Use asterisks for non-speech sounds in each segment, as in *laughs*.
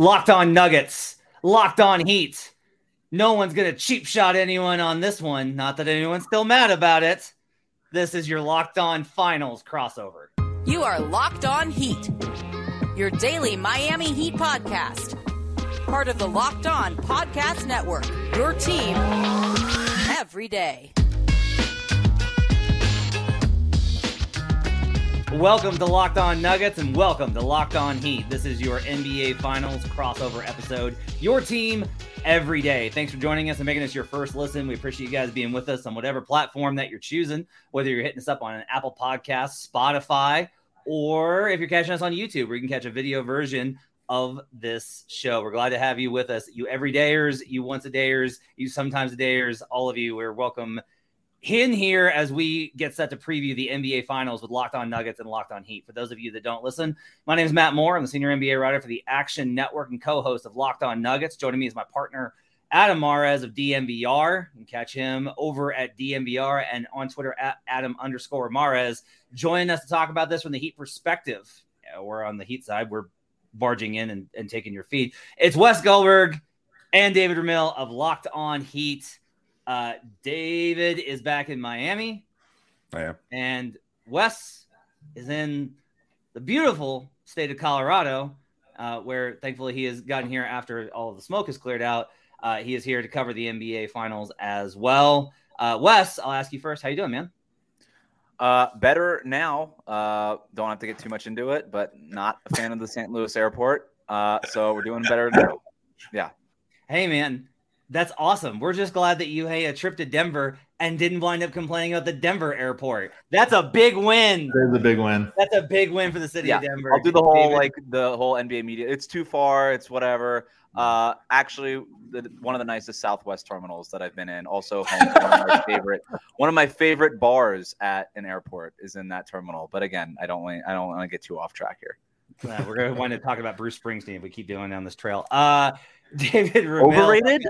Locked on Nuggets, locked on Heat. No one's going to cheap shot anyone on this one. Not that anyone's still mad about it. This is your locked on finals crossover. You are Locked On Heat, your daily Miami Heat podcast. Part of the Locked On Podcast Network, your team every day. Welcome to Locked On Nuggets and welcome to Locked On Heat. This is your NBA Finals crossover episode. Your team every day. Thanks for joining us and making us your first listen. We appreciate you guys being with us on whatever platform that you're choosing, whether you're hitting us up on an Apple Podcast, Spotify, or if you're catching us on YouTube, where you can catch a video version of this show. We're glad to have you with us. You everydayers, you once a dayers, you sometimes a dayers, all of you, we're welcome in here as we get set to preview the NBA Finals with Locked On Nuggets and Locked On Heat. For those of you that don't listen, my name is Matt Moore. I'm the senior NBA writer for the Action Network and co-host of Locked On Nuggets. Joining me is my partner Adam Mares of DNVR. You can catch him over at DNVR and on Twitter at Adam underscore Mares. Joining us to talk about this from the Heat perspective. Yeah, we're on the Heat side. We're barging in and, and taking your feed. It's Wes Goldberg and David Ramil of Locked On Heat. Uh, David is back in Miami. I am. And Wes is in the beautiful state of Colorado, uh, where thankfully he has gotten here after all of the smoke is cleared out. Uh, he is here to cover the NBA Finals as well. Uh, Wes, I'll ask you first. How you doing, man? Uh, better now. Uh, don't have to get too much into it, but not a fan of the St. Louis airport. Uh, so we're doing better now. Yeah. Hey, man, that's awesome. We're just glad that you had a trip to Denver and didn't wind up complaining about the Denver airport. That's a big win. That's a big win. That's a big win for the city yeah. of Denver. I'll do the whole David. like the whole NBA media. It's too far. It's whatever. Uh, actually, the, one of the nicest Southwest terminals that I've been in. Also, home one of my *laughs* favorite. One of my favorite bars at an airport is in that terminal. But again, I don't. want I don't want to get too off track here. Yeah, we're going to want to talk about Bruce Springsteen if we keep going down this trail. Uh, *laughs* David Ramil, overrated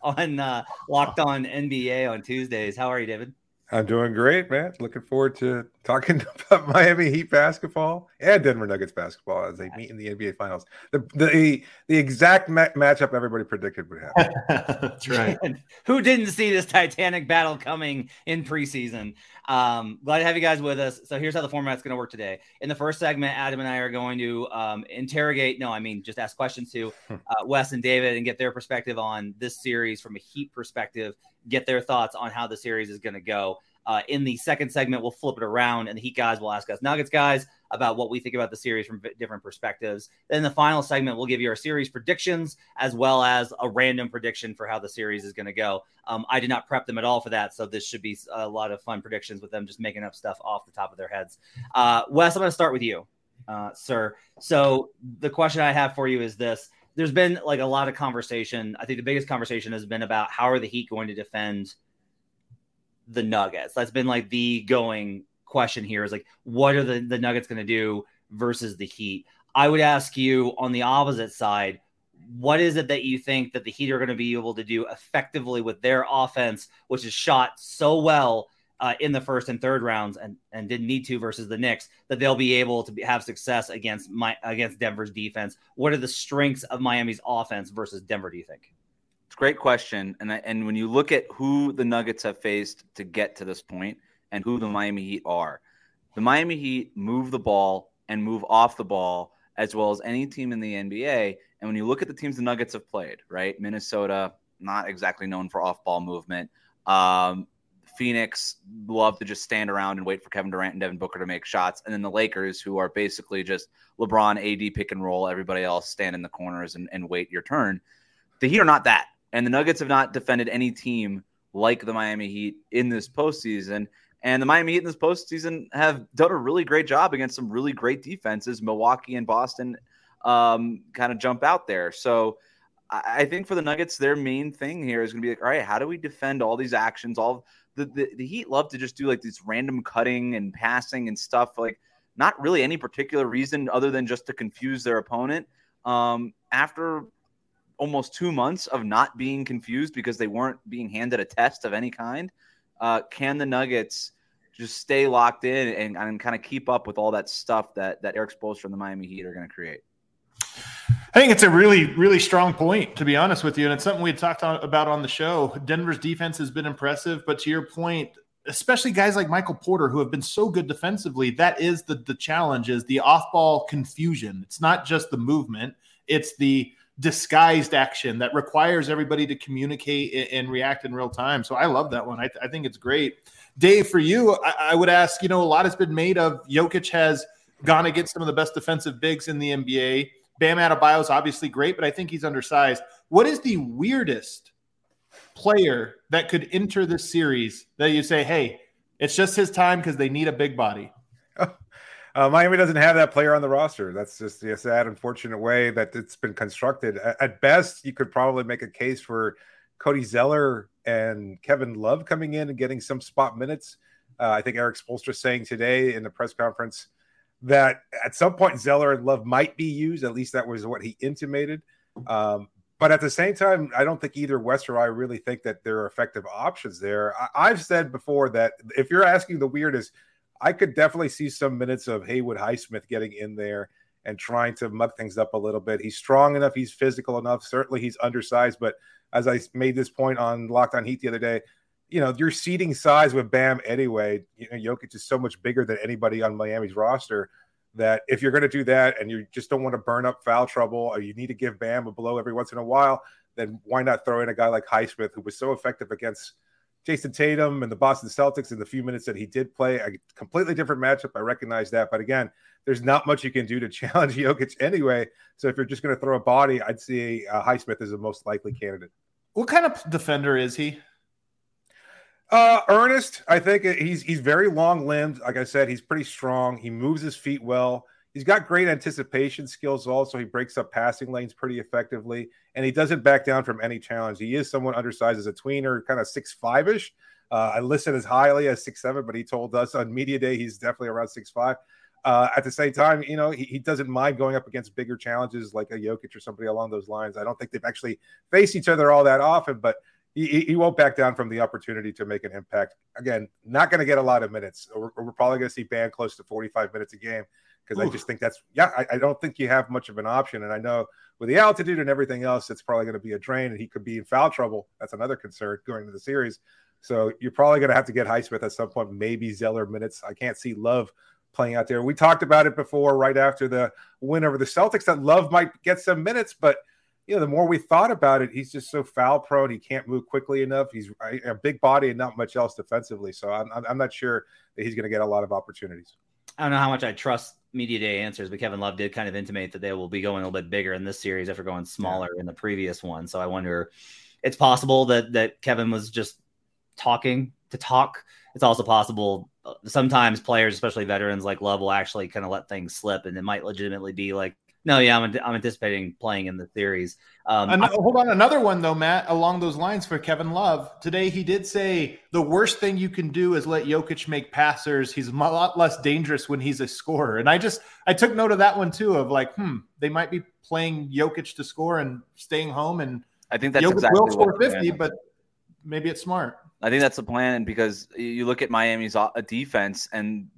on uh, Locked On NBA on Tuesdays. How are you, David? I'm doing great, man. Looking forward to talking *laughs* about Miami Heat basketball and Denver Nuggets basketball as they meet in the NBA Finals. The the the exact ma- matchup everybody predicted would happen. *laughs* That's right. *laughs* Who didn't see this Titanic battle coming in preseason? Um, glad to have you guys with us. So here's how the format's going to work today. In the first segment, Adam and I are going to um, interrogate. No, I mean just ask questions to uh, Wes and David and get their perspective on this series from a Heat perspective. Get their thoughts on how the series is going to go. Uh, in the second segment, we'll flip it around, and the Heat guys will ask us Nuggets guys about what we think about the series from different perspectives. Then the final segment, we'll give you our series predictions as well as a random prediction for how the series is going to go. Um, I did not prep them at all for that, so this should be a lot of fun predictions with them just making up stuff off the top of their heads. Uh, Wes, I'm going to start with you, uh, sir. So the question I have for you is this. There's been like a lot of conversation. I think the biggest conversation has been about how are the Heat going to defend – the Nuggets. That's been like the going question here is like, what are the, the Nuggets going to do versus the Heat? I would ask you on the opposite side, what is it that you think that the Heat are going to be able to do effectively with their offense, which is shot so well uh, in the first and third rounds and, and didn't need to versus the Knicks, that they'll be able to be, have success against my against Denver's defense? What are the strengths of Miami's offense versus Denver? Do you think? It's a great question. And and when you look at who the Nuggets have faced to get to this point and who the Miami Heat are, the Miami Heat move the ball and move off the ball as well as any team in the NBA. And when you look at the teams the Nuggets have played, right? Minnesota, not exactly known for off-ball movement. Um, Phoenix love to just stand around and wait for Kevin Durant and Devin Booker to make shots, and then the Lakers, who are basically just LeBron, AD pick and roll, everybody else stand in the corners and, and wait your turn. The Heat are not that. And the Nuggets have not defended any team like the Miami Heat in this postseason. And the Miami Heat in this postseason have done a really great job against some really great defenses. Milwaukee and Boston um, kind of jump out there. So I think for the Nuggets, their main thing here is going to be like, all right, how do we defend all these actions? All the, the, the Heat love to just do like these random cutting and passing and stuff, like not really any particular reason other than just to confuse their opponent. Um, after almost two months of not being confused because they weren't being handed a test of any kind. Uh, can the Nuggets just stay locked in and, and kind of keep up with all that stuff that that Erik Spoelstra and the Miami Heat are going to create? I think it's a really, really strong point, to be honest with you. And it's something we had talked about on the show. Denver's defense has been impressive, but to your point, especially guys like Michael Porter who have been so good defensively, that is the the challenge is the off-ball confusion. It's not just the movement, it's the disguised action that requires everybody to communicate and react in real time. So I love that one. I, I think it's great. Dave, for you, I, I would ask, you know, a lot has been made of Jokic has gone against some of the best defensive bigs in the NBA. Bam Adebayo is obviously great, but I think he's undersized. What is the weirdest player that could enter this series that you say, hey, it's just his time because they need a big body? *laughs* Uh, Miami doesn't have that player on the roster. That's just the sad, unfortunate way that it's been constructed. At, best, you could probably make a case for Cody Zeller and Kevin Love coming in and getting some spot minutes. Uh, I think Erik Spoelstra saying today in the press conference that at some point Zeller and Love might be used. At least that was what he intimated. Um, but at the same time, I don't think either Wes or I really think that there are effective options there. I, have said before that if you're asking the weirdest, I could definitely see some minutes of Haywood Highsmith getting in there and trying to muck things up a little bit. He's strong enough, he's physical enough. Certainly, he's undersized, but as I made this point on Locked On Heat the other day, you know, you're ceding size with Bam anyway. You know, Jokic is so much bigger than anybody on Miami's roster that if you're going to do that and you just don't want to burn up foul trouble or you need to give Bam a blow every once in a while, then why not throw in a guy like Highsmith who was so effective against Jayson Tatum and the Boston Celtics in the few minutes that he did play? A completely different matchup. I recognize that. But again, there's not much you can do to *laughs* challenge Jokic anyway. So if you're just going to throw a body, I'd see uh, Highsmith as the most likely candidate. What kind of defender is he? Uh, Ernest, I think he's he's very long limbed. Like I said, he's pretty strong. He moves his feet well. He's got great anticipation skills. Also, he breaks up passing lanes pretty effectively, and he doesn't back down from any challenge. He is somewhat undersized as a tweener, kind of six five ish. Uh, I listed as highly as six seven, but he told us on media day he's definitely around six five. Uh, at the same time, you know, he, he, doesn't mind going up against bigger challenges like a Jokic or somebody along those lines. I don't think they've actually faced each other all that often, but he, he won't back down from the opportunity to make an impact. Again, not going to get a lot of minutes. We're, we're probably going to see Bam close to 45 minutes a game because I just think that's, yeah, I, I, don't think you have much of an option. And I know with the altitude and everything else, it's probably going to be a drain and he could be in foul trouble. That's another concern going into the series. So you're probably going to have to get Highsmith at some point, maybe Zeller minutes. I can't see Love playing out there. We talked about it before, right after the win over the Celtics, that Love might get some minutes, but – you know, the more we thought about it, he's just so foul prone. He can't move quickly enough. He's a big body and not much else defensively. So I'm, I'm not sure that he's going to get a lot of opportunities. I don't know how much I trust media day answers, but Kevin Love did kind of intimate that they will be going a little bit bigger in this series after going smaller yeah. in the previous one. So I wonder, it's possible that that Kevin was just talking to talk. It's also possible uh, sometimes players, especially veterans like Love, will actually kind of let things slip, and it might legitimately be like no, yeah, I'm, I'm anticipating playing in the series. Um, Another, hold on, another one though, Matt, along those lines for Kevin Love today. He did say the worst thing you can do is let Jokic make passers. He's a lot less dangerous when he's a scorer, and I just I took note of that one too. Of like, hmm, they might be playing Jokic to score and staying home, and I think that's Jokic exactly will score fifty, but maybe it's smart. I think that's the plan, because you look at Miami's uh, defense and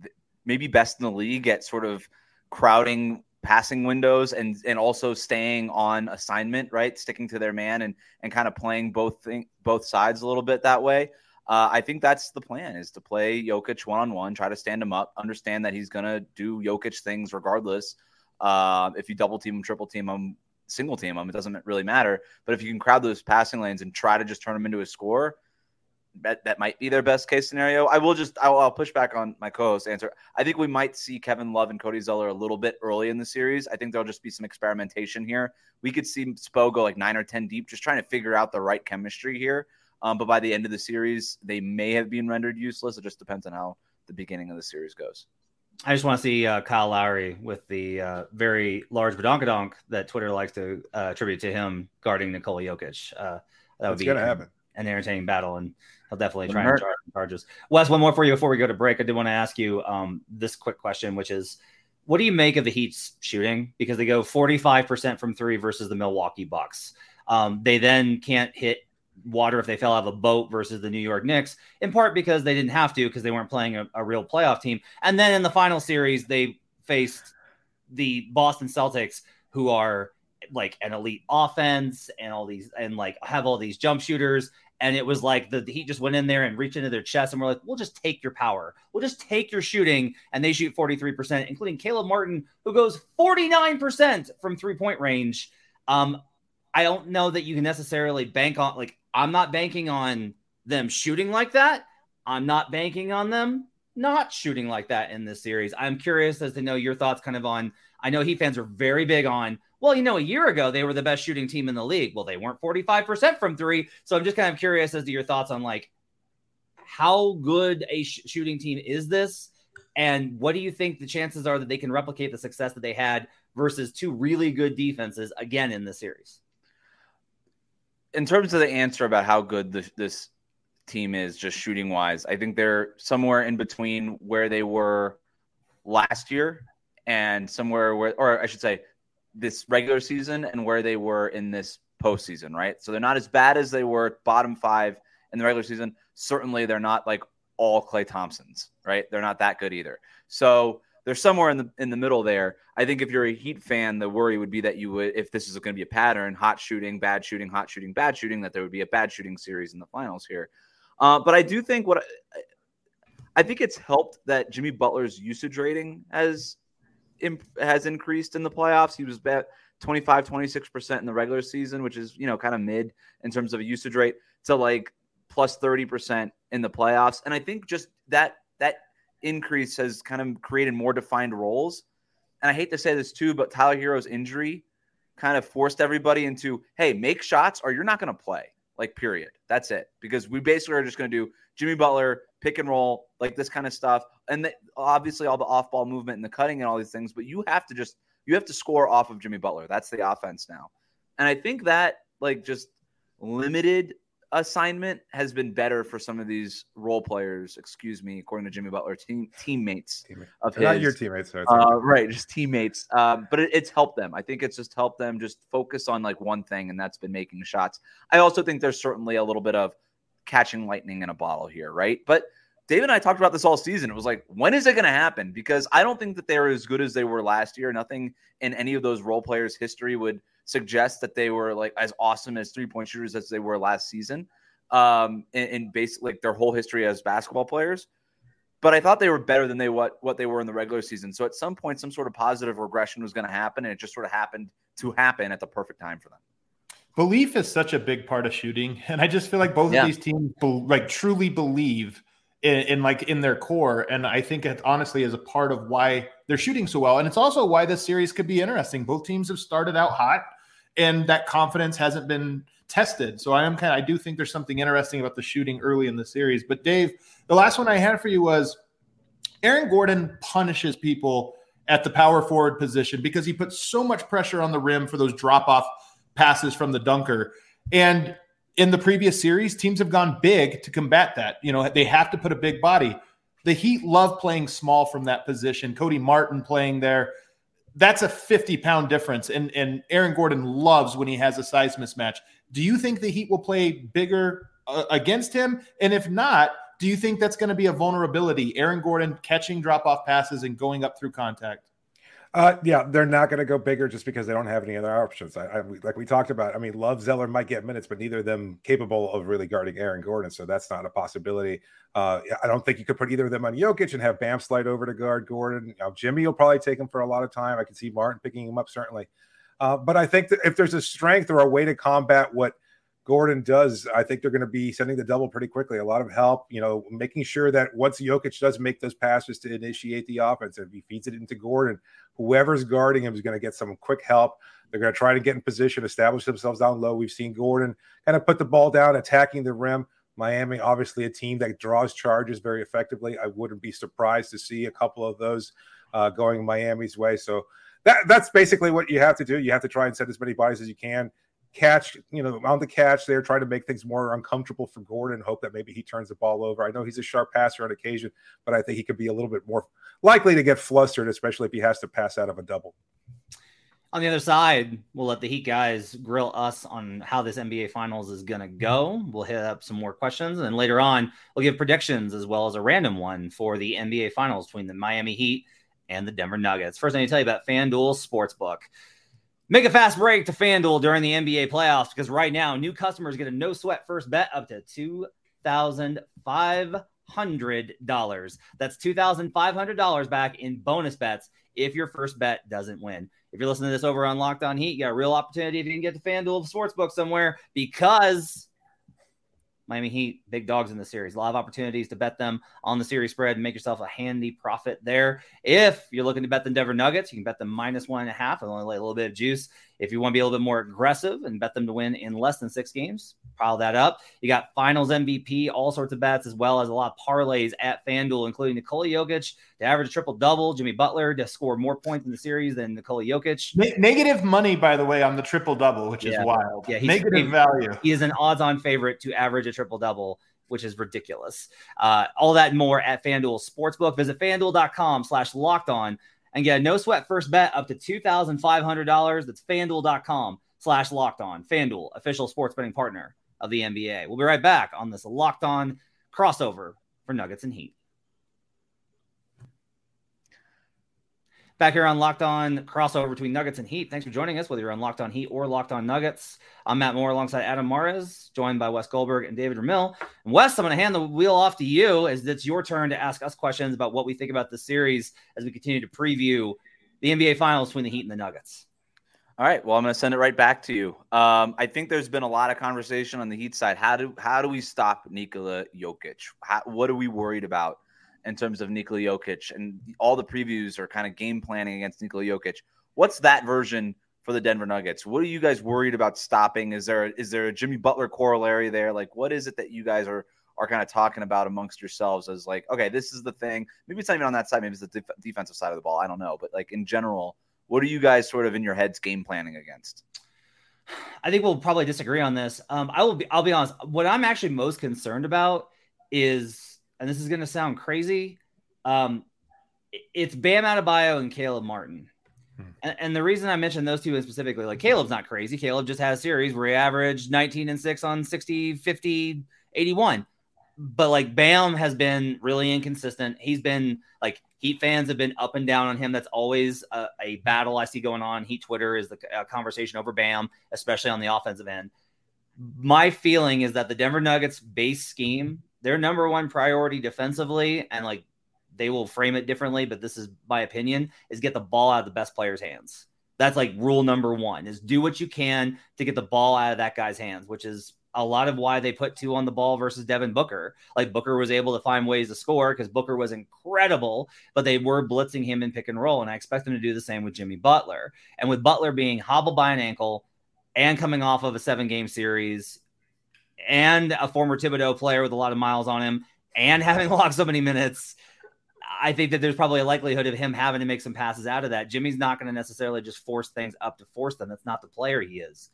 maybe best in the league at sort of crowding passing windows and and also staying on assignment, right? Sticking to their man and and kind of playing both thing, both sides a little bit that way. Uh, I think that's the plan is to play Jokic one on one, try to stand him up, understand that he's gonna do Jokic things regardless. Uh, if you double team him, triple team him, single team him, it doesn't really matter. But if you can crowd those passing lanes and try to just turn him into a score, that, that might be their best case scenario. I will just I'll, I'll push back on my co-host answer. I think we might see Kevin Love and Cody Zeller a little bit early in the series. I think there'll just be some experimentation here. We could see Spo go like nine or ten deep, just trying to figure out the right chemistry here. Um, but by the end of the series, they may have been rendered useless. It just depends on how the beginning of the series goes. I just want to see uh, Kyle Lowry with the uh, very large badonkadonk that Twitter likes to uh, attribute to him guarding Nikola Jokic. Uh, that would That's be gonna happen. An entertaining battle, and he'll definitely try and charge charges. Wes, one more for you before we go to break. I did want to ask you um, this quick question, which is, what do you make of the Heat's shooting? Because they go 45% from three versus the Milwaukee Bucks. Um, they then can't hit water if they fell out of a boat versus the New York Knicks, in part because they didn't have to because they weren't playing a, a real playoff team. And then in the final series, they faced the Boston Celtics, who are like an elite offense and all these and like have all these jump shooters. And it was like the, the Heat just went in there and reached into their chest and we're like, we'll just take your power. We'll just take your shooting. And they shoot 43%, including Caleb Martin, who goes 49% from three point range. Um, I don't know that you can necessarily bank on, like, I'm not banking on them shooting like that. I'm not banking on them not shooting like that in this series. I'm curious as to know your thoughts kind of on. I know Heat fans are very big on well, you know, a year ago they were the best shooting team in the league. Well, they weren't 45% from three. So I'm just kind of curious as to your thoughts on like how good a sh- shooting team is this? And what do you think the chances are that they can replicate the success that they had versus two really good defenses again in the series? In terms of the answer about how good this, this team is just shooting wise, I think they're somewhere in between where they were last year and somewhere where, or I should say, this regular season and where they were in this postseason, right? So they're not as bad as they were bottom five in the regular season. Certainly, they're not like all Klay Thompsons, right? They're not that good either. So they're somewhere in the in the middle there. I think if you're a Heat fan, the worry would be that you would, if this is going to be a pattern, hot shooting, bad shooting, hot shooting, bad shooting, that there would be a bad shooting series in the finals here. Uh, but I do think what I, I think it's helped that Jimmy Butler's usage rating has imp- has increased in the playoffs. He was about 25, 26% in the regular season, which is, you know, kind of mid in terms of a usage rate to like plus 30% in the playoffs. And I think just that that increase has kind of created more defined roles. And I hate to say this too, but Tyler Herro's injury kind of forced everybody into, hey, make shots or you're not going to play. Like, period. That's it. Because we basically are just going to do Jimmy Butler, pick and roll, like this kind of stuff. And the, obviously all the off ball movement and the cutting and all these things, but you have to just you have to score off of Jimmy Butler. That's the offense now. And I think that like just limited assignment has been better for some of these role players, excuse me, according to Jimmy Butler, team teammates of his. Not your teammates, uh, right? Just teammates. Um, but it, it's helped them. I think it's just helped them just focus on like one thing, and that's been making shots. I also think there's certainly a little bit of catching lightning in a bottle here, right? But David and I talked about this all season. It was like, when is it going to happen? Because I don't think that they're as good as they were last year. Nothing in any of those role players' history would suggest that they were like as awesome as three point shooters as they were last season. Um, in, in basically like their whole history as basketball players. But I thought they were better than they what what they were in the regular season. So at some point, some sort of positive regression was going to happen, and it just sort of happened to happen at the perfect time for them belief is such a big part of shooting and i just feel like both yeah. of these teams be- like truly believe in, in, like in their core and i think it honestly is a part of why they're shooting so well and it's also why this series could be interesting both teams have started out hot and that confidence hasn't been tested so i am kind of i do think there's something interesting about the shooting early in the series but dave the last one i had for you was aaron gordon punishes people at the power forward position because he puts so much pressure on the rim for those drop off passes from the dunker. And in the previous series, teams have gone big to combat that. You know, they have to put a big body. The Heat love playing small from that position. Cody Martin playing there. That's a 50 pound difference. And, and Aaron Gordon loves when he has a size mismatch. Do you think the Heat will play bigger uh, against him? And if not, do you think that's going to be a vulnerability? Aaron Gordon catching drop off passes and going up through contact? Uh, yeah, they're not going to go bigger just because they don't have any other options. I, I, like we talked about. I mean, Love Zeller might get minutes, but neither of them capable of really guarding Aaron Gordon, so that's not a possibility. Uh, I don't think you could put either of them on Jokic and have Bam slide over to guard Gordon. You know, Jimmy will probably take him for a lot of time. I can see Martin picking him up certainly, uh, but I think that if there's a strength or a way to combat what Gordon does, I think they're going to be sending the double pretty quickly. A lot of help, you know, making sure that once Jokic does make those passes to initiate the offense, if he feeds it into Gordon, whoever's guarding him is going to get some quick help. They're going to try to get in position, establish themselves down low. We've seen Gordon kind of put the ball down, attacking the rim. Miami, obviously, a team that draws charges very effectively. I wouldn't be surprised to see a couple of those uh, going Miami's way. So that that's basically what you have to do. You have to try and set as many bodies as you can catch, you know, on the catch there, try to make things more uncomfortable for Gordon. Hope that maybe he turns the ball over. I know he's a sharp passer on occasion, but I think he could be a little bit more likely to get flustered, especially if he has to pass out of a double. On the other side, we'll let the Heat guys grill us on how this NBA Finals is going to go. We'll hit up some more questions. And later on, we'll give predictions as well as a random one for the NBA Finals between the Miami Heat and the Denver Nuggets. First, I need to tell you about FanDuel Sportsbook. Make a fast break to FanDuel during the NBA playoffs because right now, new customers get a no sweat first bet up to $2,500. That's $2,500 back in bonus bets if your first bet doesn't win. If you're listening to this over on Locked On Heat, you got a real opportunity if you can get to FanDuel Sportsbook somewhere because Miami Heat, big dogs in the series. A lot of opportunities to bet them on the series spread and make yourself a handy profit there. If you're looking to bet the Denver Nuggets, you can bet them minus one and a half and only lay a little bit of juice. If you want to be a little bit more aggressive and bet them to win in less than six games, pile that up. You got finals MVP, all sorts of bets, as well as a lot of parlays at FanDuel, including Nikola Jokic to average a triple double, Jimmy Butler to score more points in the series than Nikola Jokic. Ne- negative money, by the way, on the triple double, which Yeah. is wild. Yeah, he's- negative he- value. He is an odds on favorite to average a triple double, which is ridiculous. Uh, all that more at FanDuel Sportsbook. Visit fanduel.com slash locked on and get a no sweat first bet up to $2,500. That's fanduel.com slash locked on. FanDuel, official sports betting partner of the NBA. We'll be right back on this locked on crossover for Nuggets and Heat. Back here on Locked On crossover between Nuggets and Heat. Thanks for joining us, whether you're on Locked On Heat or Locked On Nuggets. I'm Matt Moore alongside Adam Mares, joined by Wes Goldberg and David Ramil. And Wes, I'm going to hand the wheel off to you as it's your turn to ask us questions about what we think about the series as we continue to preview the NBA Finals between the Heat and the Nuggets. All right. Well, I'm going to send it right back to you. Um, I think there's been a lot of conversation on the Heat side. How do how do we stop Nikola Jokic? How, what are we worried about in terms of Nikola Jokic? And all the previews are kind of game planning against Nikola Jokic. What's that version for the Denver Nuggets? What are you guys worried about stopping? Is there is there a Jimmy Butler corollary there? Like, what is it that you guys are are kind of talking about amongst yourselves as like, okay, this is the thing. Maybe it's not even on that side. Maybe it's the def- defensive side of the ball. I don't know. But like in general, what are you guys sort of in your heads game planning against? I think we'll probably disagree on this. Um, I will be. I'll be honest. What I'm actually most concerned about is, and this is going to sound crazy, um, it- it's Bam Adebayo and Caleb Martin. Hmm. And, and the reason I mentioned those two specifically, like Caleb's not crazy. Caleb just had a series where he averaged 19 and 6 on 60, 50, 81. But like Bam has been really inconsistent. He's been like Heat fans have been up and down on him. That's always a, a battle I see going on. Heat Twitter is the uh, conversation over Bam, especially on the offensive end. My feeling is that the Denver Nuggets base scheme, their number one priority defensively, and like they will frame it differently, but this is my opinion, is get the ball out of the best player's hands. That's like rule number one is do what you can to get the ball out of that guy's hands, which is a lot of why they put two on the ball versus Devin Booker. Like Booker was able to find ways to score because Booker was incredible, but they were blitzing him in pick and roll. And I expect them to do the same with Jimmy Butler. And with Butler being hobbled by an ankle and coming off of a seven game series and a former Thibodeau player with a lot of miles on him and having *laughs* logged so many minutes, I think that there's probably a likelihood of him having to make some passes out of that. Jimmy's not going to necessarily just force things up to force them. That's not the player he is.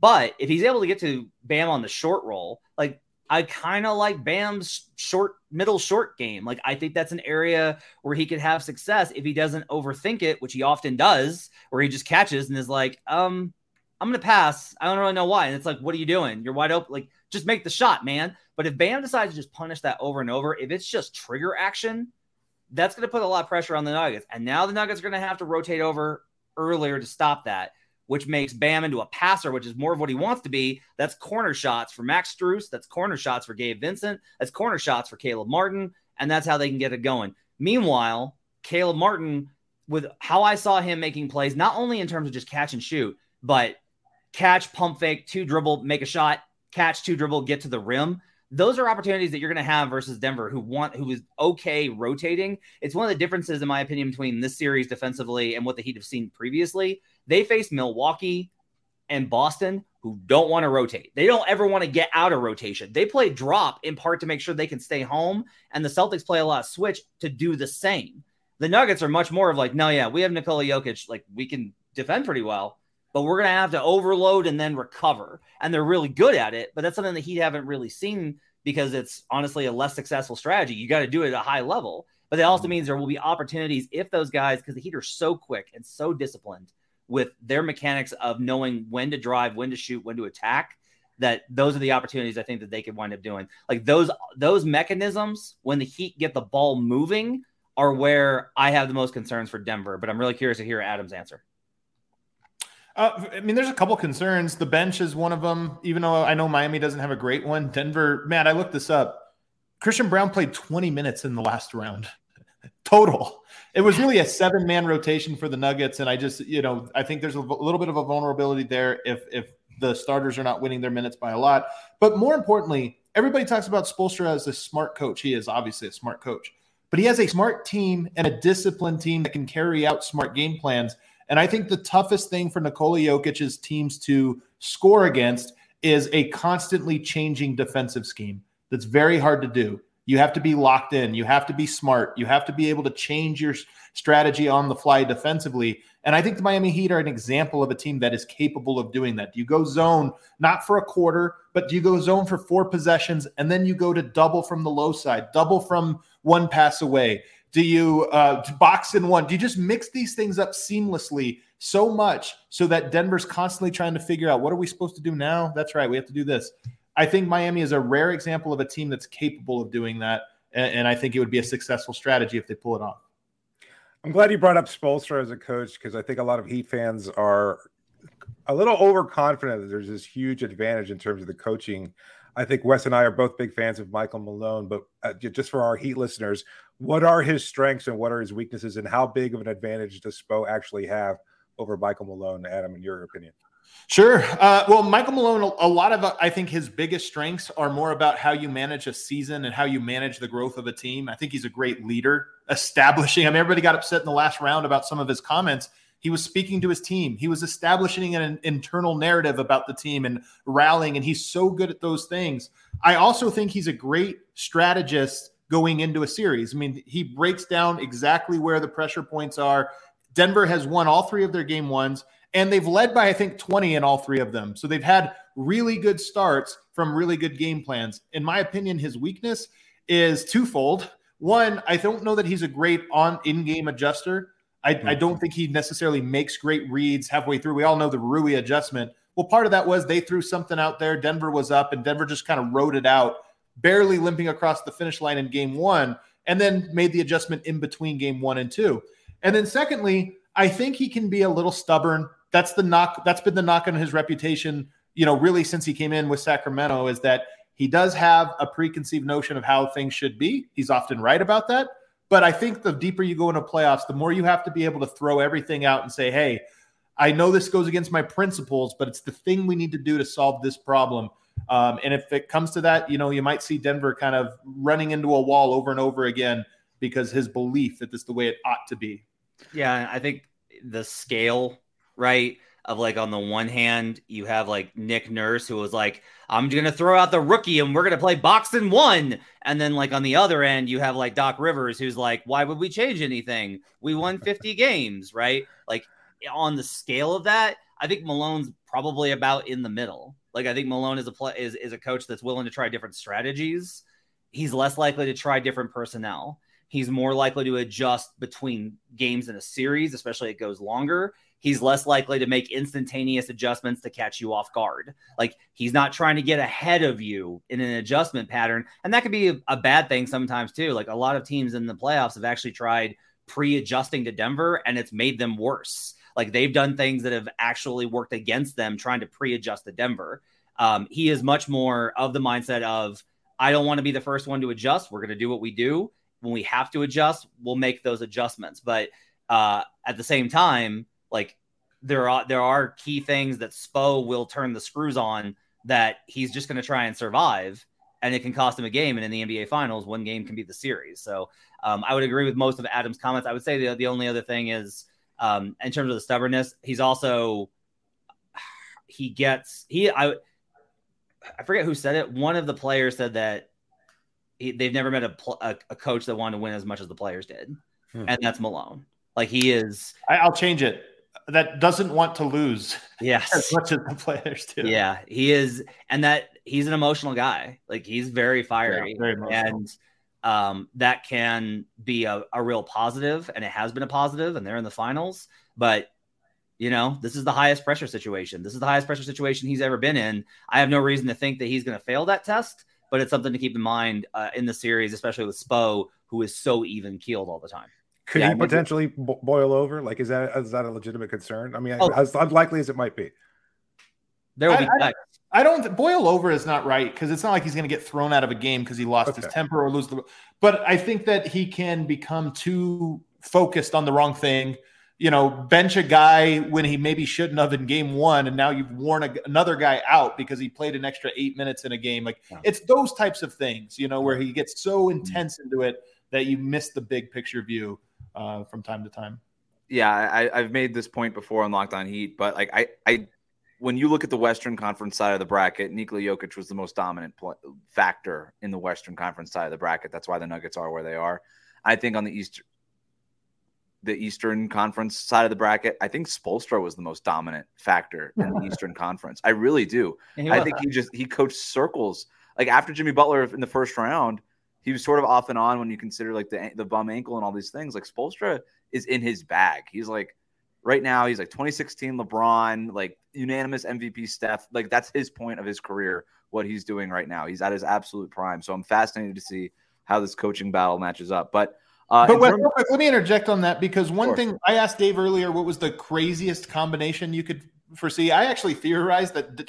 But if he's able to get to Bam on the short roll, like I kind of like Bam's short, middle short game. Like I think that's an area where he could have success if he doesn't overthink it, which he often does, where he just catches and is like, um, I'm gonna pass. I don't really know why. And it's like, what are you doing? You're wide open. Like, just make the shot, man. But if Bam decides to just punish that over and over, if it's just trigger action, that's gonna put a lot of pressure on the Nuggets. And now the Nuggets are gonna have to rotate over earlier to stop that which makes Bam into a passer, which is more of what he wants to be. That's corner shots for Max Strus. That's corner shots for Gabe Vincent. That's corner shots for Caleb Martin. And that's how they can get it going. Meanwhile, Caleb Martin, with how I saw him making plays, not only in terms of just catch and shoot, but catch, pump fake, two dribble, make a shot, catch, two dribble, get to the rim. Those are opportunities that you're going to have versus Denver, who want who is okay rotating. It's one of the differences, in my opinion, between this series defensively and what the Heat have seen previously. They face Milwaukee and Boston, who don't want to rotate. They don't ever want to get out of rotation. They play drop in part to make sure they can stay home, and the Celtics play a lot of switch to do the same. The Nuggets are much more of like, no, yeah, we have Nikola Jokic, like we can defend pretty well, but we're gonna have to overload and then recover, and they're really good at it. But that's something the Heat haven't really seen because it's honestly a less successful strategy. You got to do it at a high level, but that also mm-hmm. means there will be opportunities if those guys, because the Heat are so quick and so disciplined with their mechanics of knowing when to drive, when to shoot, when to attack, that those are the opportunities I think that they could wind up doing. Like those those mechanisms when the Heat get the ball moving are where I have the most concerns for Denver. But I'm really curious to hear Adam's answer. Uh, I mean, there's a couple concerns. The bench is one of them. Even though I know Miami doesn't have a great one, Denver. Man, I looked this up. Christian Braun played 20 minutes in the last round *laughs* total. It was really a seven man rotation for the Nuggets, and I just, you know, I think there's a little bit of a vulnerability there if if the starters are not winning their minutes by a lot. But more importantly, everybody talks about Spoelstra as a smart coach. He is obviously a smart coach, but he has a smart team and a disciplined team that can carry out smart game plans. And I think the toughest thing for Nikola Jokic's teams to score against is a constantly changing defensive scheme. That's very hard to do. You have to be locked in. You have to be smart. You have to be able to change your strategy on the fly defensively. And I think the Miami Heat are an example of a team that is capable of doing that. Do you go zone not for a quarter, but do you go zone for four possessions and then you go to double from the low side, double from one pass away? Do you uh, box in one? Do you just mix these things up seamlessly so much so that Denver's constantly trying to figure out what are we supposed to do now? That's right, we have to do this. I think Miami is a rare example of a team that's capable of doing that, and, and I think it would be a successful strategy if they pull it off. I'm glad you brought up Spoelstra as a coach because I think a lot of Heat fans are a little overconfident that there's this huge advantage in terms of the coaching. I think Wes and I are both big fans of Michael Malone, but uh, just for our Heat listeners, what are his strengths and what are his weaknesses, and how big of an advantage does Spo actually have over Michael Malone, Adam, in your opinion? Sure. Uh, well, Michael Malone, a lot of I think his biggest strengths are more about how you manage a season and how you manage the growth of a team. I think he's a great leader, establishing. I mean, everybody got upset in the last round about some of his comments. He was speaking to his team. He was establishing an internal narrative about the team and rallying, and he's so good at those things. I also think he's a great strategist going into a series. I mean, he breaks down exactly where the pressure points are. Denver has won all three of their game ones and they've led by I think 20 in all three of them. So they've had really good starts from really good game plans. In my opinion, his weakness is twofold. One, I don't know that he's a great on in-game adjuster. I, I, mm-hmm. don't think he necessarily makes great reads halfway through. We all know the Rui adjustment. Well, part of that was they threw something out there. Denver was up, and Denver just kind of wrote it out, barely limping across the finish line in game one, and then made the adjustment in between game one and two. And then, secondly, I think he can be a little stubborn that's the knock. That's been the knock on his reputation. You know, really since he came in with Sacramento, is that he does have a preconceived notion of how things should be. He's often right about that. But I think the deeper you go into playoffs, the more you have to be able to throw everything out and say, hey, I know this goes against my principles, but it's the thing we need to do to solve this problem. Um, and if it comes to that, you know, you might see Denver kind of running into a wall over and over again because his belief that this is the way it ought to be. Yeah, I think the scale right? Of like on the one hand, you have like Nick Nurse who was like, I'm gonna throw out the rookie and we're gonna play boxing one. And then like on the other end, you have like Doc Rivers who's like, Why would we change anything? We won 50 games, right? Like on the scale of that, I think Malone's probably about in the middle. Like I think Malone is a play is, is a coach that's willing to try different strategies. He's less likely to try different personnel. He's more likely to adjust between games in a series, especially it goes longer he's less likely to make instantaneous adjustments to catch you off guard. Like he's not trying to get ahead of you in an adjustment pattern. And that could be a, bad thing sometimes too. Like a lot of teams in the playoffs have actually tried pre adjusting to Denver and it's made them worse. Like they've done things that have actually worked against them trying to pre adjust to Denver. Um, he is much more of the mindset of, I don't want to be the first one to adjust. We're going to do what we do. When we have to adjust, we'll make those adjustments. But uh, at the same time, like there are there are key things that Spo will turn the screws on that he's just going to try and survive, and it can cost him a game. And in the NBA Finals, one game can be the series. So um, I would agree with most of Adam's comments. I would say the the only other thing is um, in terms of the stubbornness, he's also *sighs* he gets he I I forget who said it. One of the players said that he, they've never met a, a, a coach that wanted to win as much as the players did, hmm. and that's Malone. Like he is. I, I'll change it that doesn't want to lose. *laughs* Yes, as much as the players do. Yeah, he is, and that he's an emotional guy. Like he's very fiery, yeah, very and um, that can be a, a real positive, and it has been a positive, and they're in the finals. But you know, this is the highest pressure situation. This is the highest pressure situation he's ever been in. I have no reason to think that he's going to fail that test, but it's something to keep in mind uh, in the series, especially with Spo, who is so even keeled all the time. Could Yeah, he potentially bo- boil over? Like, is that is that a legitimate concern? I mean, Oh. as unlikely as it might be. There will be I- I- I don't boil over is not right because it's not like he's going to get thrown out of a game because he lost his temper or lose the. But I think that he can become too focused on the wrong thing. You know, bench a guy when he maybe shouldn't have in game one, and now you've worn a, another guy out because he played an extra eight minutes in a game. Like Yeah. it's those types of things, you know, where he gets so mm-hmm. intense into it that you miss the big picture view uh, from time to time. yeah, I, I've made this point before on Locked On Heat, but like I, I, when you look at the Western Conference side of the bracket, Nikola Jokic was the most dominant pl- factor in the Western Conference side of the bracket. That's why the Nuggets are where they are. I think on the East, the Eastern Conference side of the bracket, I think Spoelstra was the most dominant factor in the *laughs* Eastern Conference. I really do. I think he just he coached circles. Like after Jimmy Butler in the first round, he was sort of off and on when you consider like the the bum ankle and all these things. Like Spoelstra is in his bag. He's like right now he's like 2016 LeBron, like unanimous MVP Steph. Like that's his point of his career. What he's doing right now, he's at his absolute prime. So I'm fascinated to see how this coaching battle matches up. But uh, But terms- let me interject on that because one Sure. thing I asked Dave earlier, what was the craziest combination you could foresee? I actually theorized that d-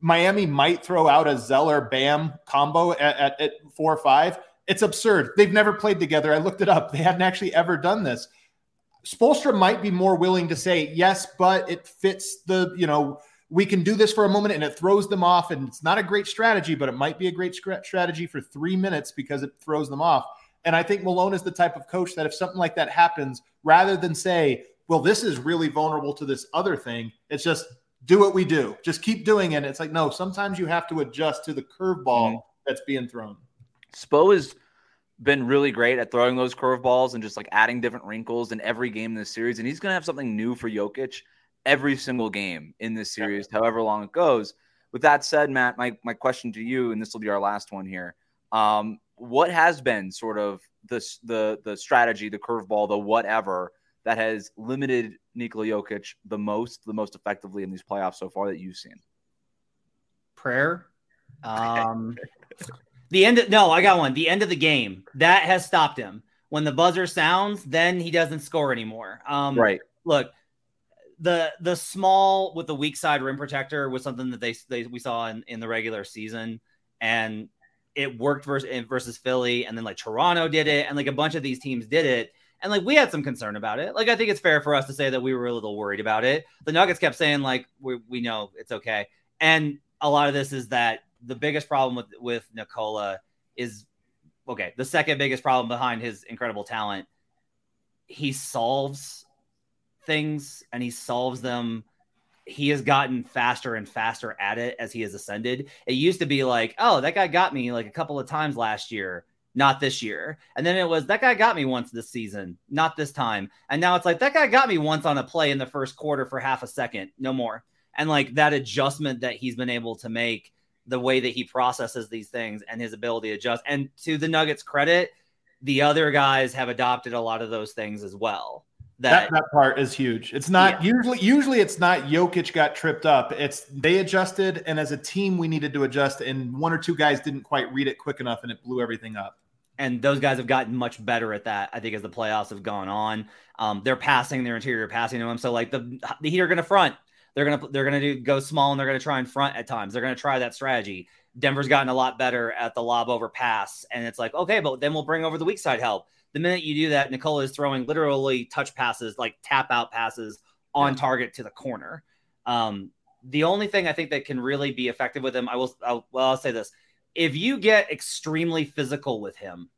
Miami might throw out a Zeller Bam combo at, at, at four or five. It's absurd. They've never played together. I looked it up. They hadn't actually ever done this. Spoelstra might be more willing to say yes, but it fits the you know we can do this for a moment and it throws them off and it's not a great strategy, but it might be a great strategy for three minutes because it throws them off. And I think Malone is the type of coach that if something like that happens, rather than say, well, this is really vulnerable to this other thing, it's just do what we do. Just keep doing it. It's like, no, sometimes you have to adjust to the curveball mm-hmm. that's being thrown. Spo has been really great at throwing those curveballs and just like adding different wrinkles in every game in this series. And he's going to have something new for Jokic every single game in this series, however long it goes. With that said, Matt, my, my question to you, and this will be our last one here. Um, what has been sort of the, the, the strategy, the curveball, the whatever that has limited Nikola Jokic the most, the most effectively in these playoffs so far that you've seen? prayer. *laughs* Um, the end. Of, no, I got one. The end of the game that has stopped him. When the buzzer sounds, then he doesn't score anymore. Um, Right. Look, the the small with the weak side rim protector was something that they, they we saw in, in the regular season, and it worked versus versus Philly, and then like Toronto did it, and like a bunch of these teams did it. And like we had some concern about it. Like I think it's fair for us to say that we were a little worried about it. The Nuggets kept saying like we we know it's okay. And a lot of this is that the biggest problem with with Nikola is okay. The second biggest problem behind his incredible talent, he solves things and he solves them. He has gotten faster and faster at it as he has ascended. It used to be like, oh, that guy got me like a couple of times last year, not this year. And then it was that guy got me once this season, not this time. And now it's like that guy got me once on a play in the first quarter for half a second, no more and like that adjustment that he's been able to make the way that he processes these things and his ability to adjust and to the nuggets credit the other guys have adopted a lot of those things as well That, that, that part is huge. It's not usually usually it's not Jokic got tripped up. It's they adjusted, and as a team, we needed to adjust, and one or two guys didn't quite read it quick enough, and it blew everything up. and those guys have gotten much better at that i think as the playoffs have gone on um, they're passing their interior passing to him so like the, the heat are going to front they're going to they're to do go small and they're going to try in front at times. They're going to try that strategy. Denver's gotten a lot better at the lob over pass and it's like okay but then we'll bring over the weak side help. The minute you do that Nikola is throwing literally touch passes like tap out passes on target to the corner. Um, the only thing i think that can really be effective with him i will I'll, well i'll say this. If you get extremely physical with him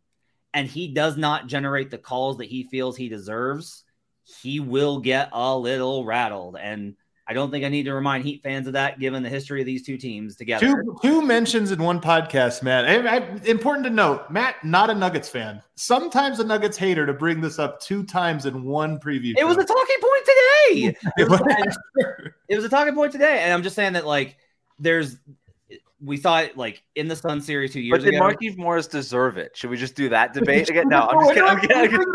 and he does not generate the calls that he feels he deserves, he will get a little rattled. And I don't think I need to remind Heat fans of that, given the history of these two teams together. Two two mentions in one podcast, Matt. I, I, important to note, Matt, not a Nuggets fan. Sometimes a Nuggets hater to bring this up two times in one preview. It was a talking point today. It was, and it was a talking point today, and I'm just saying that like there's we saw it like in the Sun series two years But did ago. Markieff Morris deserve it? Should we just do that debate again? No, I'm just kidding. I'm kidding. I'm kidding.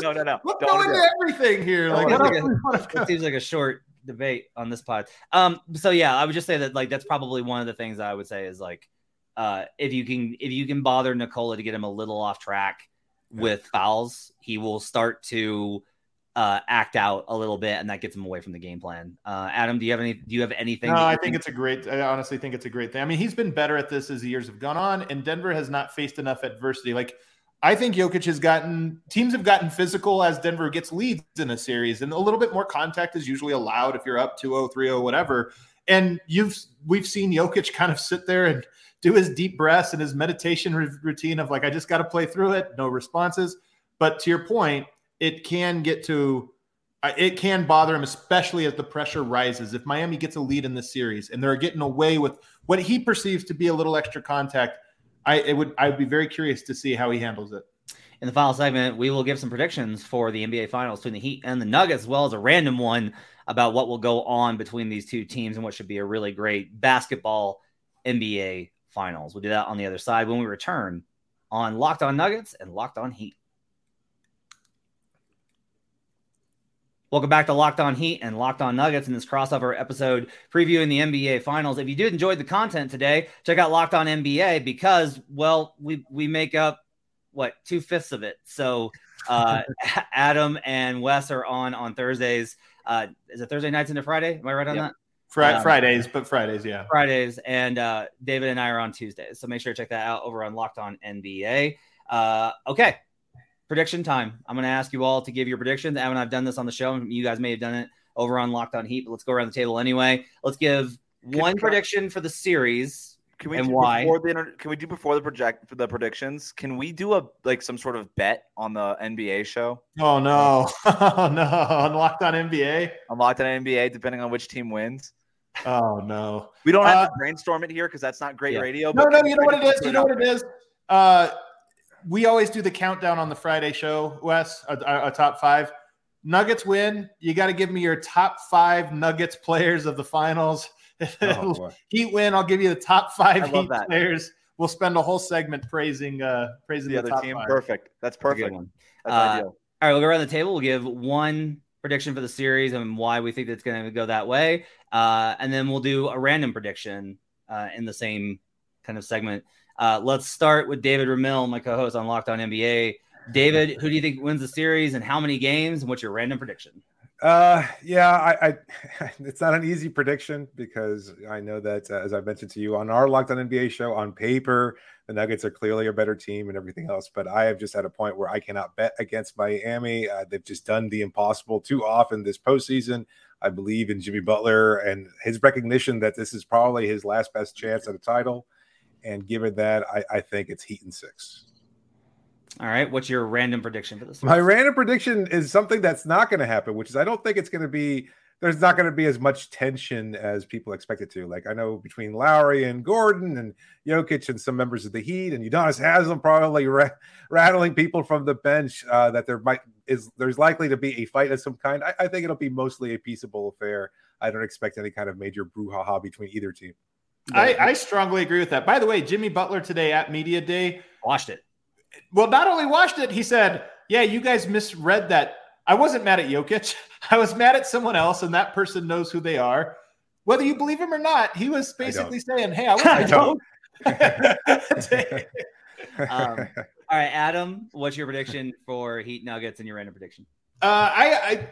No, no, no. Let's Don't go into everything here. Oh, Like, what what else else we we it seems like a short debate on this pod. Um, so yeah, I would just say that like that's probably one of the things I would say is like, uh, if you can if you can bother Nikola to get him a little off track, with fouls, he will start to uh, act out a little bit, and that gets him away from the game plan. Uh, Adam, do you have any? Do you have anything? No, I think it's a great. I honestly think it's a great thing. I mean, he's been better at this as the years have gone on, and Denver has not faced enough adversity. Like I think Jokic has gotten teams have gotten physical as Denver gets leads in a series, and a little bit more contact is usually allowed if you're up 2-0, 3-0, whatever. And you've we've seen Jokic kind of sit there and do his deep breaths and his meditation routine of like, I just got to play through it, no responses. But to your point, it can get to uh, it can bother him, especially as the pressure rises. If Miami gets a lead in this series and they're getting away with what he perceives to be a little extra contact, I it would I would be very curious to see how he handles it. In the final segment, we will give some predictions for the NBA Finals between the Heat and the Nuggets, as well as a random one about what will go on between these two teams and what should be a really great basketball NBA Finals. We'll do that on the other side when we return on Locked On Nuggets and Locked On Heat. Welcome back to Locked On Heat and Locked On Nuggets in this crossover episode previewing the NBA Finals. If you did enjoy the content today, check out Locked On NBA because, well, we we make up what two fifths of it. So uh, *laughs* Adam and Wes are on on Thursdays. Uh, is it Thursday nights into Friday? Am I right on yep. that? Fri- um, Fridays, but Fridays, yeah. Fridays, and uh, David and I are on Tuesdays. So make sure to check that out over on Locked On NBA. Uh, okay, prediction time. I'm going to ask you all to give your predictions. Evan, I've done this on the show. You guys may have done it over on Locked On Heat, but let's go around the table anyway. Let's give can one prediction for the series. Can we and do why? Before the, can we do before the project for the predictions? Can we do a like some sort of bet on the NBA show? Oh no, *laughs* oh no, on Locked On NBA. On Locked On NBA, depending on which team wins. Oh no, we don't have uh, to brainstorm it here because that's not great yeah. radio. No, no, you know what it is. You know what it is. Uh, we always do the countdown on the Friday show, Wes, a, a, a top five. Nuggets win. You got to give me your top five Nuggets players of the finals. Oh, *laughs* Heat win. I'll give you the top five Heat that. players. We'll spend a whole segment praising uh praising the, the other team. Five. Perfect. That's perfect. That's uh, ideal. All right, we'll go around the table. We'll give one prediction for the series and why we think it's going to go that way, uh, and then we'll do a random prediction uh, in the same kind of segment. Uh, let's start with David Ramil, my co-host on Locked On NBA. David, who do you think wins the series and how many games? And what's your random prediction? Uh, yeah, I, I, *laughs* it's not an easy prediction because I know that uh, as I mentioned to you on our Locked On NBA show, on paper, the Nuggets are clearly a better team and everything else. But I have just at a point where I cannot bet against Miami. Uh, they've just done the impossible too often this postseason. I believe in Jimmy Butler and his recognition that this is probably his last best chance at a title. And given that, I, I think it's Heat and six. All right. What's your random prediction for this? My random prediction is something that's not going to happen, which is I don't think it's going to be. There's not going to be as much tension as people expect it to. Like I know between Lowry and Gordon and Jokic and some members of the Heat and Udonis Haslem probably ra- rattling people from the bench uh, that there might is there's likely to be a fight of some kind. I, I think it'll be mostly a peaceable affair. I don't expect any kind of major brouhaha between either team. I, I strongly agree with that. By the way, Jimmy Butler today at media day watched it. Well, not only watched it, he said, "Yeah, you guys misread that. I wasn't mad at Jokic. *laughs* I was mad at someone else, and that person knows who they are. Whether you believe him or not, he was basically saying, "Hey, I, *laughs* was, I don't." *laughs* um, all right, Adam, what's your prediction for Heat Nuggets and your random prediction? Uh, I, I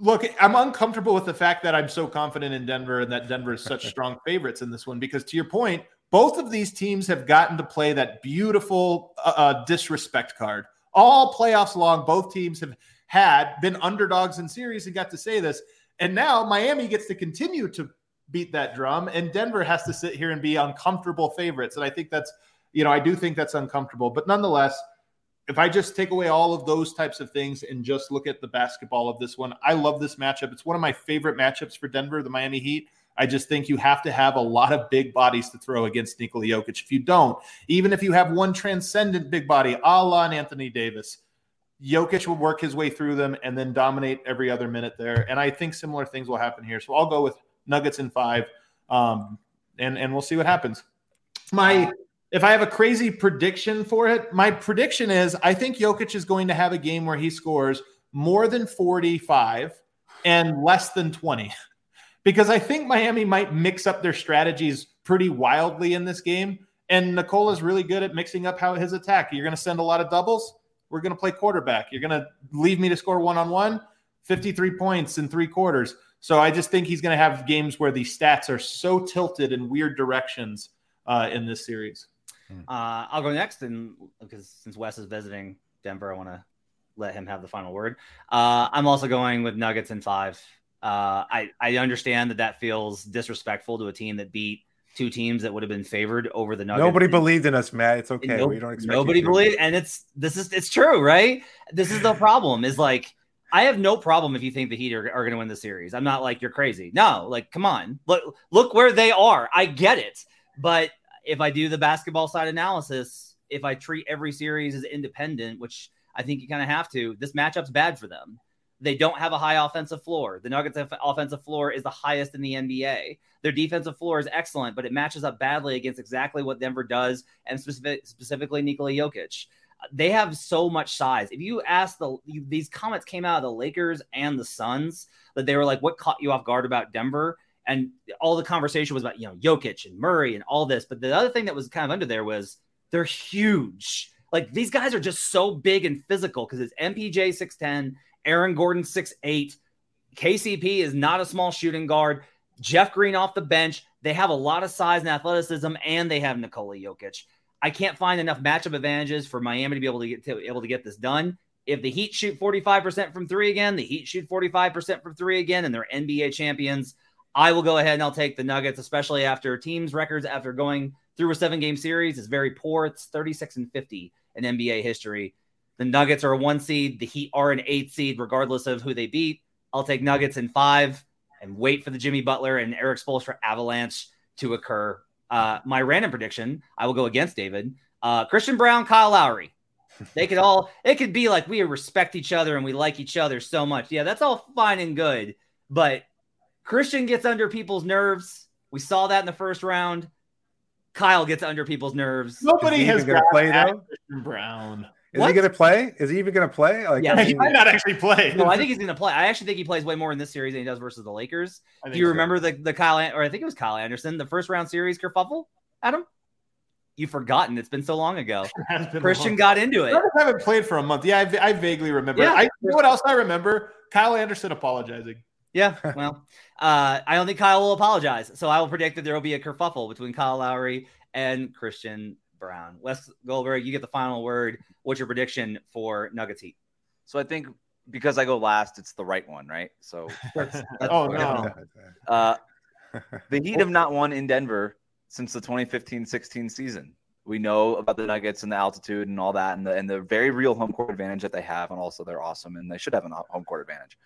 look, I'm uncomfortable with the fact that I'm so confident in Denver and that Denver is such *laughs* strong favorites in this one because, to your point, both of these teams have gotten to play that beautiful uh, uh, disrespect card all playoffs long. Both teams have had been underdogs in series and got to say this, and now Miami gets to continue to beat that drum, and Denver has to sit here and be uncomfortable favorites. And I think that's, you know, I do think that's uncomfortable, but nonetheless if I just take away all of those types of things and just look at the basketball of this one, I love this matchup. It's one of my favorite matchups for Denver, the Miami Heat. I just think you have to have a lot of big bodies to throw against Nikola Jokic. If you don't, even if you have one transcendent big body, a la Anthony Davis, Jokic will work his way through them and then dominate every other minute there. And I think similar things will happen here. So I'll go with Nuggets in five, um, and and we'll see what happens. My if I have a crazy prediction for it, my prediction is I think Jokic is going to have a game where he scores more than 45 and less than 20. *laughs* Because I think Miami might mix up their strategies pretty wildly in this game. And Nikola is really good at mixing up how his attack. You're going to send a lot of doubles. we're going to play quarterback. You're going to leave me to score one on one, 53 points in three quarters. So I just think he's going to have games where the stats are so tilted in weird directions uh, in this series. Uh, I'll go next, and because since Wes is visiting Denver, I want to let him have the final word. Uh, I'm also going with Nuggets in five. Uh, I I understand that that feels disrespectful to a team that beat two teams that would have been favored over the Nuggets. Nobody believed in us, Matt. It's okay. No- we don't expect nobody you to. believe, and it's this is it's true, right? This is the problem. Is like I have no problem if you think the Heat are, are going to win the series. I'm not like you're crazy. No, like come on, look look where they are. I get it, but if I do the basketball side analysis, if I treat every series as independent, which I think you kind of have to, this matchup's bad for them. They don't have a high offensive floor. The Nuggets' off- offensive floor is the highest in the NBA. Their defensive floor is excellent, but it matches up badly against exactly what Denver does, and specific, specifically Nikola Jokic. They have so much size. If you ask the these comments came out of the Lakers and the Suns that they were like, "What caught you off guard about Denver?" And all the conversation was about you know Jokic and Murray and all this. But the other thing that was kind of under there was they're huge. Like these guys are just so big and physical because it's MPJ six ten, Aaron Gordon six eight, KCP is not a small shooting guard. Jeff Green off the bench. They have a lot of size and athleticism, and they have Nikola Jokic. I can't find enough matchup advantages for Miami to be able to get to able to get this done. If the Heat shoot 45% from three again, the Heat shoot 45% from three again, and they're NBA champions. I will go ahead and I'll take the Nuggets, especially after teams' records after going through a seven game series is very poor. It's 36 and 50 in NBA history. The Nuggets are a one seed, the Heat are an eight seed, regardless of who they beat. I'll take Nuggets in five and wait for the Jimmy Butler and Erik Spoelstra avalanche to occur. Uh, my random prediction, I will go against David. Uh, Christian Braun, Kyle Lowry. They could all, it could be like we respect each other and we like each other so much. Yeah, that's all fine and good. But Christian gets under people's nerves. We saw that in the first round. Kyle gets under people's nerves. Nobody has even gonna got play, though? Christian Braun. Is What? he going to play? Is he even going to play? Like, Yeah, I he might not actually play. No, I think he's going to play. I actually think he plays way more in this series than he does versus the Lakers. I Do you so. remember the the Kyle or I think it was Kyle Anderson, the first round series kerfuffle? Adam, you've forgotten. It's been so long ago. *laughs* Christian long. got into it. I haven't played for a month. Yeah, I, I vaguely remember. Yeah. I, you know what else I remember? Kyle Anderson apologizing. Yeah, *laughs* well, uh, I don't think Kyle will apologize. So I will predict that there will be a kerfuffle between Kyle Lowry and Christian Braun. Wes Goldberg, you get the final word. What's your prediction for Nuggets Heat? So I think because I go last, it's the right one, right? So *laughs* That's, that's Oh, no. uh, *laughs* the Heat have not won in Denver since the 2015-16 season. We know about the Nuggets and the altitude and all that, and the and the very real home court advantage that they have, and also they're awesome, and they should have a home court advantage.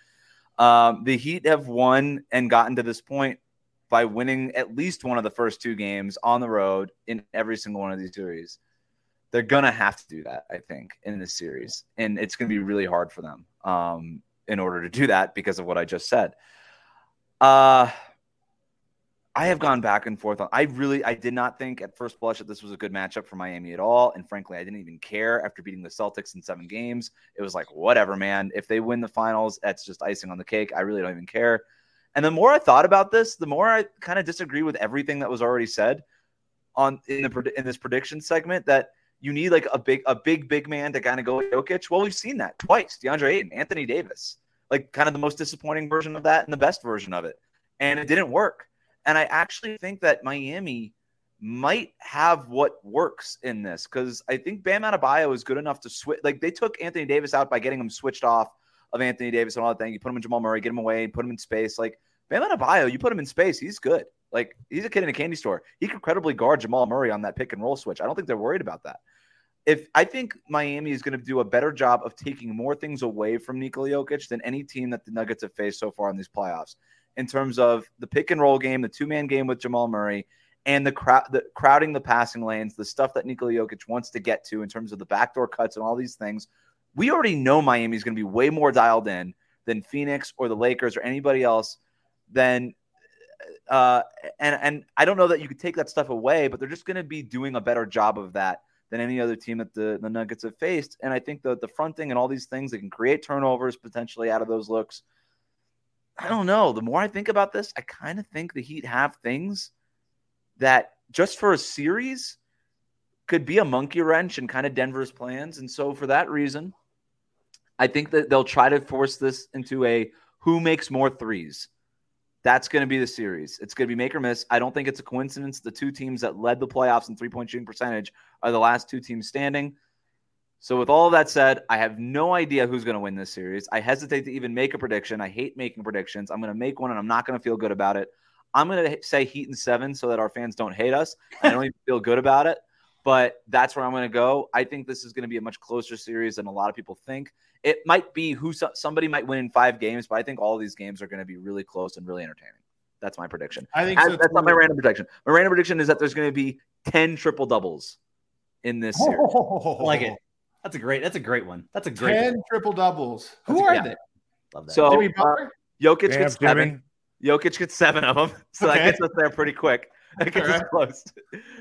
Um, the Heat have won and gotten to this point by winning at least one of the first two games on the road in every single one of these series. They're gonna have to do that, I think, in this series, and it's gonna be really hard for them um, in order to do that because of what I just said. Uh, I have gone back and forth on. I really, I did not think at first blush that this was a good matchup for Miami at all, and frankly, I didn't even care after beating the Celtics in seven games. It was like, whatever, man. If they win the finals, that's just icing on the cake. I really don't even care. And the more I thought about this, the more I kind of disagree with everything that was already said on in the in this prediction segment. That you need like a big, a big, big man to kind of go with Jokic. Well, we've seen that twice. DeAndre Ayton, Anthony Davis, like kind of the most disappointing version of that and the best version of it, and it didn't work. And I actually think that Miami might have what works in this because I think Bam Adebayo is good enough to switch. Like they took Anthony Davis out by getting him switched off of Anthony Davis and all that thing. You put him in Jamal Murray, get him away, put him in space. Like Bam Adebayo, you put him in space, he's good. Like he's a kid in a candy store. He could credibly guard Jamal Murray on that pick and roll switch. I don't think they're worried about that. If I think Miami is going to do a better job of taking more things away from Nikola Jokic than any team that the Nuggets have faced so far in these playoffs, in terms of the pick and roll game, the two man game with Jamal Murray, and the, crowd, the crowding the passing lanes, the stuff that Nikola Jokic wants to get to in terms of the backdoor cuts and all these things. We already know Miami is going to be way more dialed in than Phoenix or the Lakers or anybody else. Then, uh, and and I don't know that you could take that stuff away, but they're just going to be doing a better job of that than any other team that the, the Nuggets have faced. And I think the the fronting and all these things they can create turnovers potentially out of those looks. I don't know. The more I think about this, I kind of think the Heat have things that just for a series could be a monkey wrench in kind of Denver's plans. And so for that reason, I think that they'll try to force this into a who makes more threes. That's going to be the series. It's going to be make or miss. I don't think it's a coincidence. The two teams that led the playoffs in three point shooting percentage are the last two teams standing. So, with all of that said, I have no idea who's going to win this series. I hesitate to even make a prediction. I hate making predictions. I'm going to make one and I'm not going to feel good about it. I'm going to say Heat and seven so that our fans don't hate us. I don't even feel good about it, but that's where I'm going to go. I think this is going to be a much closer series than a lot of people think. It might be who somebody might win in five games, but I think all of these games are going to be really close and really entertaining. That's my prediction. I think I, so that's not my random prediction. My random prediction is that there's going to be 10 triple doubles in this series. I *laughs* like it. That's a great. That's a great one. That's a great. Ten one. triple doubles. Who That's a- are yeah. they? Love that. So Jimmy uh, Butler? Jokic Damn, gets seven. Jimmy. Jokic gets seven of them, *laughs* so that Okay. gets us there pretty quick. That gets us close.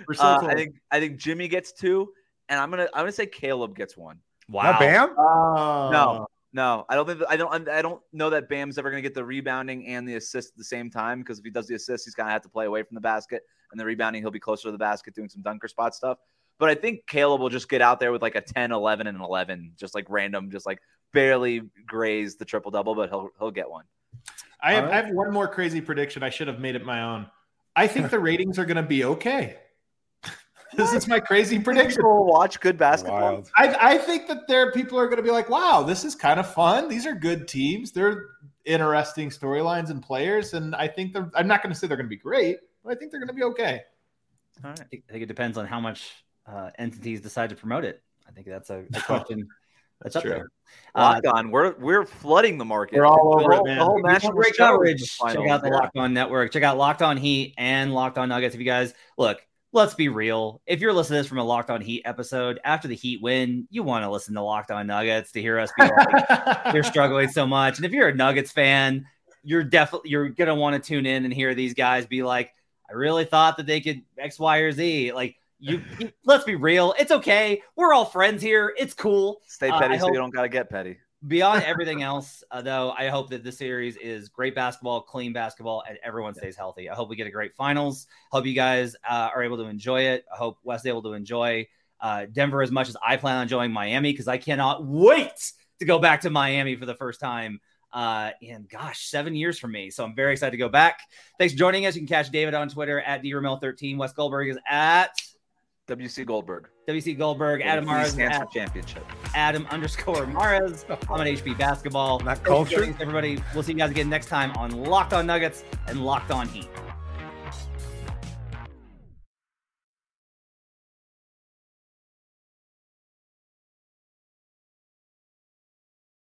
We're so Uh, close. I think I think Jimmy gets two, and I'm gonna I'm gonna say Caleb gets one. wow. Now, Bam. Oh. No, no, I don't think I don't I don't know that Bam's ever gonna get the rebounding and the assist at the same time because if he does the assist, he's gonna have to play away from the basket, and the rebounding he'll be closer to the basket doing some dunker spot stuff. But I think Caleb will just get out there with like a 10, 11, and 11, just like random, just like barely graze the triple double, but he'll he'll get one. I have, All right. I have one more crazy prediction. I should have made it my own. I think the ratings are going to be okay. *laughs* this is my crazy prediction. People will watch good basketball. I, I think that there people are going to be like, wow, this is kind of fun. These are good teams. They're interesting storylines and players. And I think they're, I'm not going to say they're going to be great, but I think they're going to be okay. All right. I think it depends on how much uh, entities decide to promote it. I think that's a, a *laughs* question that's up True. there. Uh, Locked on. We're we're flooding the market. We're all over the it, man. The whole national great coverage. Check out the Yeah. Locked On Network. Check out Locked On Heat and Locked On Nuggets. If you guys look, let's be real. If you're listening to this from a Locked On Heat episode after the Heat win, you want to listen to Locked On Nuggets to hear us be like, *laughs* you're struggling so much. And if you're a Nuggets fan, you're definitely you're gonna want to tune in and hear these guys be like, I really thought that they could X, Y, or Z. Like you, you- let's be real. It's okay. We're all friends here. It's cool. Stay Uh, petty I so hope- you don't gotta get petty. Beyond *laughs* everything else, uh, though, I hope that this series is great basketball, clean basketball, and everyone stays healthy. I hope we get a great finals. Hope you guys uh, are able to enjoy it. I hope Wes is able to enjoy uh, Denver as much as I plan on enjoying Miami because I cannot wait to go back to Miami for the first time uh, in gosh seven years from me. So I'm very excited to go back. Thanks for joining us. You can catch David on Twitter at drmel13. Wes Goldberg is at WC Goldberg. WC Goldberg. Adam Free Mars is Stanford at championship. Adam underscore Mares. I'm on HP Basketball. Not Thanks for culture. joining Everybody, we'll see you guys again next time on Locked On Nuggets and Locked On Heat.